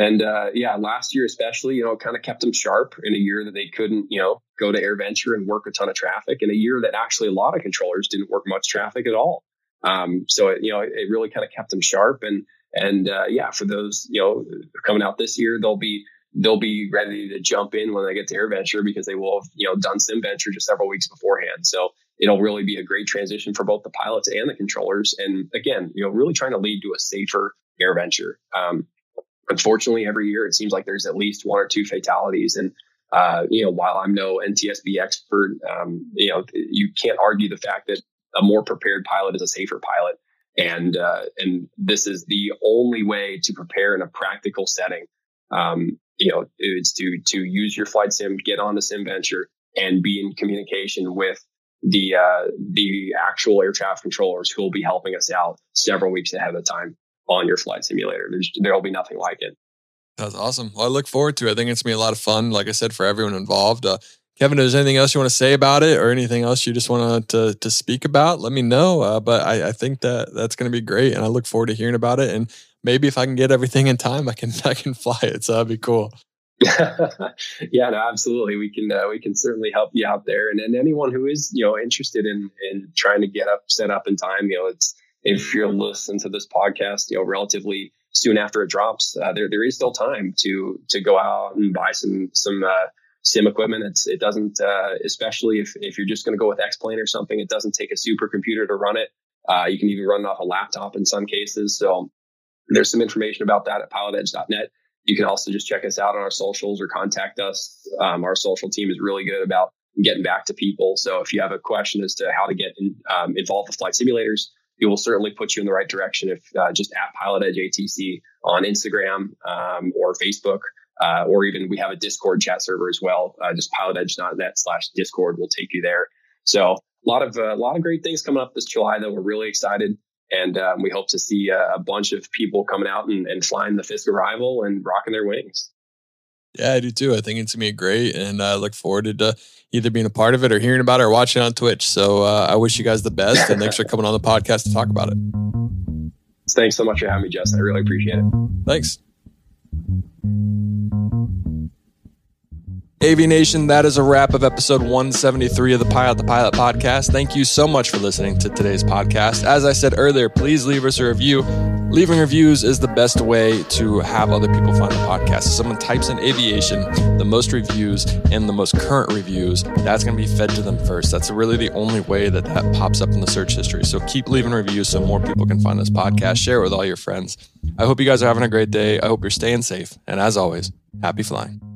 B: And uh, yeah, last year especially, you know, kind of kept them sharp in a year that they couldn't, you know, go to AirVenture and work a ton of traffic. In a year that actually a lot of controllers didn't work much traffic at all. Um, so it, you know, it, really kind of kept them sharp. And and uh, yeah, for those you know coming out this year, they'll be they'll be ready to jump in when they get to AirVenture because they will have you know done SimVenture just several weeks beforehand. So it'll really be a great transition for both the pilots and the controllers. And again, you know, really trying to lead to a safer AirVenture. Um, unfortunately, every year it seems like there's at least one or two fatalities. And uh, you know, while I'm no NTSB expert, um, you know, you can't argue the fact that a more prepared pilot is a safer pilot. And uh, and this is the only way to prepare in a practical setting. Um, you know, it's to to use your flight sim, get on the SimVenture, and be in communication with the uh, the actual air traffic controllers who will be helping us out several weeks ahead of time on your flight simulator. There's there'll be nothing like it.
A: That's awesome. Well, I look forward to it. I think it's gonna be a lot of fun. Like I said, for everyone involved. Uh, Kevin, is there anything else you want to say about it, or anything else you just want to to speak about? Let me know. Uh, but I, I think that that's going to be great, and I look forward to hearing about it. And maybe if I can get everything in time, I can I can fly it. So that'd be cool.
B: yeah, no, absolutely. We can uh, we can certainly help you out there, and then anyone who is you know interested in in trying to get up set up in time, you know, it's if you're listening to this podcast, you know, relatively soon after it drops, uh, there there is still time to to go out and buy some some uh, sim equipment. It's it doesn't uh, especially if if you're just going to go with X Plane or something, it doesn't take a supercomputer to run it. Uh, you can even run it off a laptop in some cases. So there's some information about that at pilotedge.net. You can also just check us out on our socials or contact us. Um, our social team is really good about getting back to people. So if you have a question as to how to get in, um, involved with flight simulators, it will certainly put you in the right direction if uh, just at Pilot Edge ATC on Instagram um, or Facebook, uh, or even we have a Discord chat server as well. Uh, just pilotedge.net slash Discord will take you there. So a lot of uh, a lot of great things coming up this July that we're really excited, and um, we hope to see a, a, bunch of people coming out and, and flying the Fisk Arrival and rocking their wings.
A: Yeah, I do too. I think it's gonna be great, and I look forward to either being a part of it or hearing about it or watching it on Twitch. So uh, I wish you guys the best, and thanks for coming on the podcast to talk about it.
B: Thanks so much for having me, Justin. I really appreciate it.
A: Thanks. AV Nation, that is a wrap of episode 173 of the Pilot the Pilot podcast. Thank you so much for listening to today's podcast. As I said earlier, please leave us a review. Leaving reviews is the best way to have other people find the podcast. If someone types in aviation, the most reviews and the most current reviews, that's going to be fed to them first. That's really the only way that that pops up in the search history. So keep leaving reviews so more people can find this podcast. Share it with all your friends. I hope you guys are having a great day. I hope you're staying safe. And as always, happy flying.